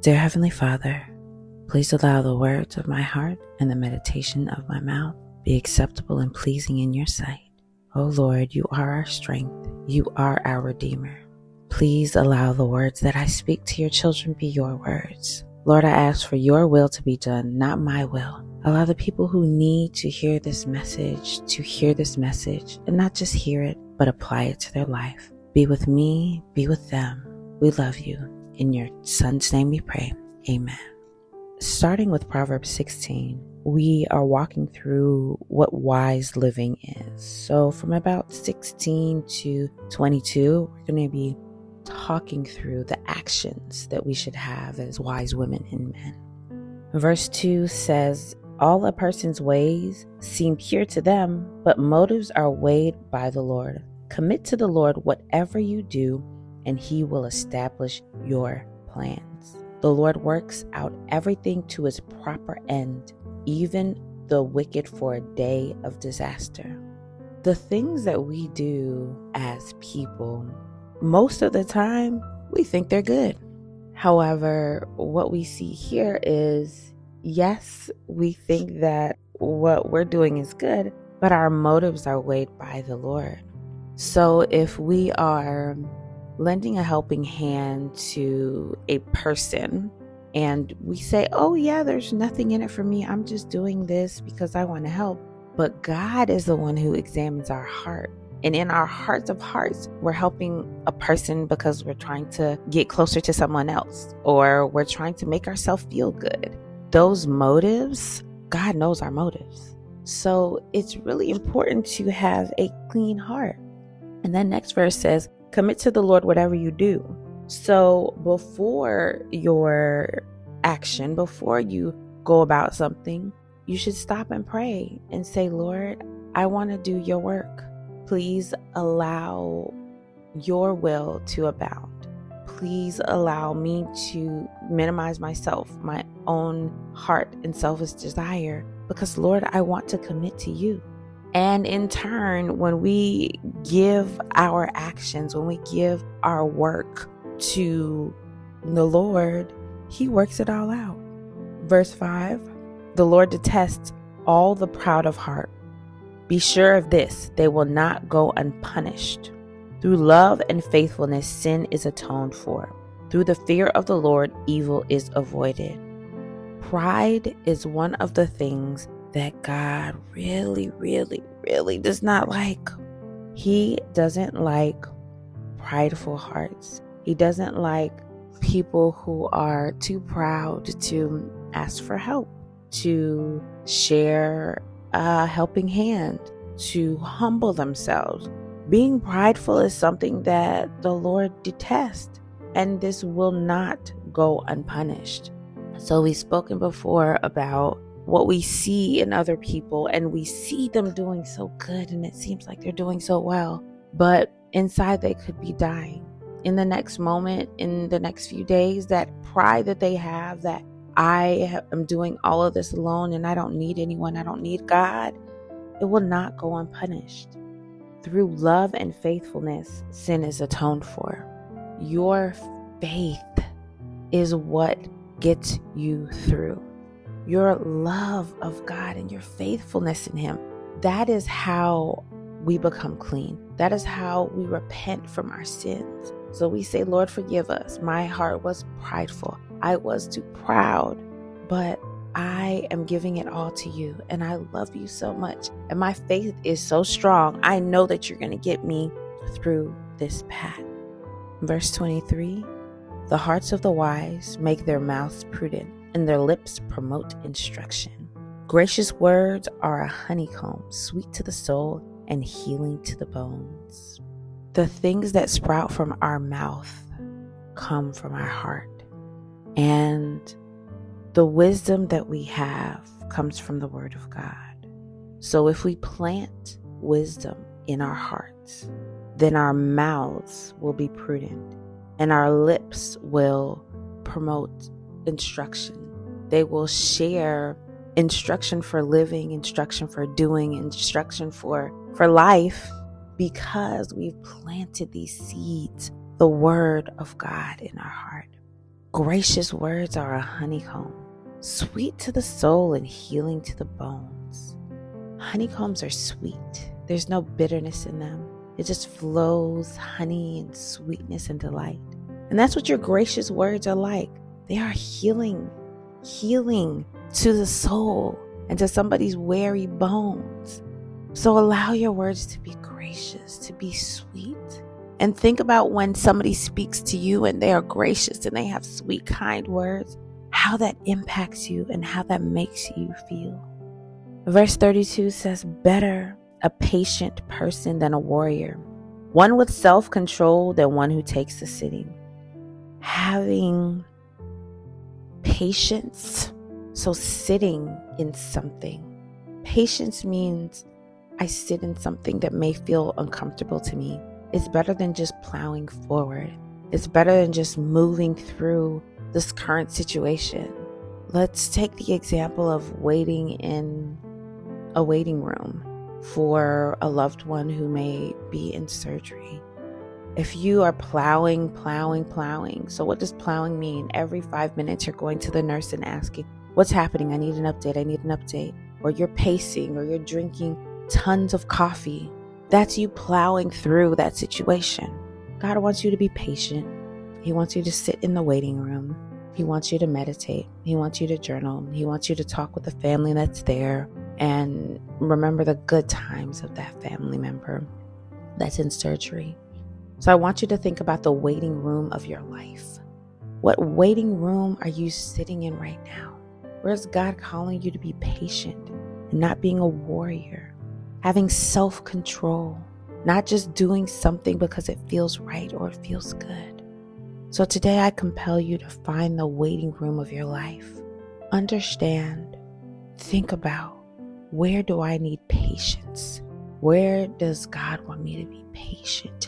Dear Heavenly Father, please allow the words of my heart and the meditation of my mouth be acceptable and pleasing in your sight. O oh Lord, you are our strength, you are our Redeemer. Please allow the words that I speak to your children be your words. Lord, I ask for your will to be done, not my will. Allow the people who need to hear this message to hear this message and not just hear it, but apply it to their life. Be with me, be with them. We love you. In your son's name we pray. Amen. Starting with Proverbs 16, we are walking through what wise living is. So, from about 16 to 22, we're going to be talking through the actions that we should have as wise women and men. Verse 2 says, All a person's ways seem pure to them, but motives are weighed by the Lord. Commit to the Lord whatever you do, and he will establish your plans. The Lord works out everything to its proper end, even the wicked for a day of disaster. The things that we do as people most of the time we think they're good. However, what we see here is yes, we think that what we're doing is good, but our motives are weighed by the Lord. So if we are lending a helping hand to a person and we say, oh, yeah, there's nothing in it for me, I'm just doing this because I want to help. But God is the one who examines our heart. And in our hearts of hearts, we're helping a person because we're trying to get closer to someone else or we're trying to make ourselves feel good. Those motives, God knows our motives. So it's really important to have a clean heart. And then next verse says, commit to the Lord whatever you do. So before your action, before you go about something, you should stop and pray and say, Lord, I want to do your work. Please allow your will to abound. Please allow me to minimize myself, my own heart and selfish desire, because Lord, I want to commit to you. And in turn, when we give our actions, when we give our work to the Lord, He works it all out. Verse 5 The Lord detests all the proud of heart be sure of this they will not go unpunished. Through love and faithfulness, sin is atoned for. Through the fear of the Lord, evil is avoided. Pride is one of the things that God really, really, really does not like. He doesn't like prideful hearts. He doesn't like people who are too proud to ask for help, to share a helping hand to humble themselves. Being prideful is something that the Lord detests, and this will not go unpunished. So, we've spoken before about what we see in other people, and we see them doing so good, and it seems like they're doing so well, but inside they could be dying. In the next moment, in the next few days, that pride that they have, that I am doing all of this alone and I don't need anyone, I don't need God, it will not go unpunished. Through love and faithfulness, sin is atoned for. Your faith is what gets you through. Your love of God and your faithfulness in Him. That is how we become clean. That is how we repent from our sins. So we say, Lord, forgive us. My heart was prideful. I was too proud, but I am giving it all to you and I love you so much. And my faith is so strong. I know that you're going to get me through this path. Verse 23 The hearts of the wise make their mouths prudent, and their lips promote instruction. Gracious words are a honeycomb, sweet to the soul and healing to the bones. The things that sprout from our mouth come from our heart. And the wisdom that we have comes from the Word of God. So if we plant wisdom in our hearts, then our mouths will be prudent and our lips will promote instruction. They will share instruction for living, instruction for doing, instruction for, for life because we've planted these seeds, the Word of God in our heart. Gracious words are a honeycomb, sweet to the soul and healing to the bones. Honeycombs are sweet, there's no bitterness in them. It just flows honey and sweetness and delight. And that's what your gracious words are like. They are healing, healing to the soul and to somebody's weary bones. So allow your words to be gracious, to be sweet. And think about when somebody speaks to you and they are gracious and they have sweet, kind words, how that impacts you and how that makes you feel. Verse 32 says, Better a patient person than a warrior, one with self control than one who takes the city. Having patience, so sitting in something. Patience means I sit in something that may feel uncomfortable to me. It's better than just plowing forward. It's better than just moving through this current situation. Let's take the example of waiting in a waiting room for a loved one who may be in surgery. If you are plowing, plowing, plowing, so what does plowing mean? Every five minutes, you're going to the nurse and asking, What's happening? I need an update. I need an update. Or you're pacing, or you're drinking tons of coffee. That's you plowing through that situation. God wants you to be patient. He wants you to sit in the waiting room. He wants you to meditate. He wants you to journal. He wants you to talk with the family that's there and remember the good times of that family member that's in surgery. So I want you to think about the waiting room of your life. What waiting room are you sitting in right now? Where's God calling you to be patient and not being a warrior? having self control, not just doing something because it feels right or it feels good. So today I compel you to find the waiting room of your life. Understand, think about where do I need patience? Where does God want me to be patient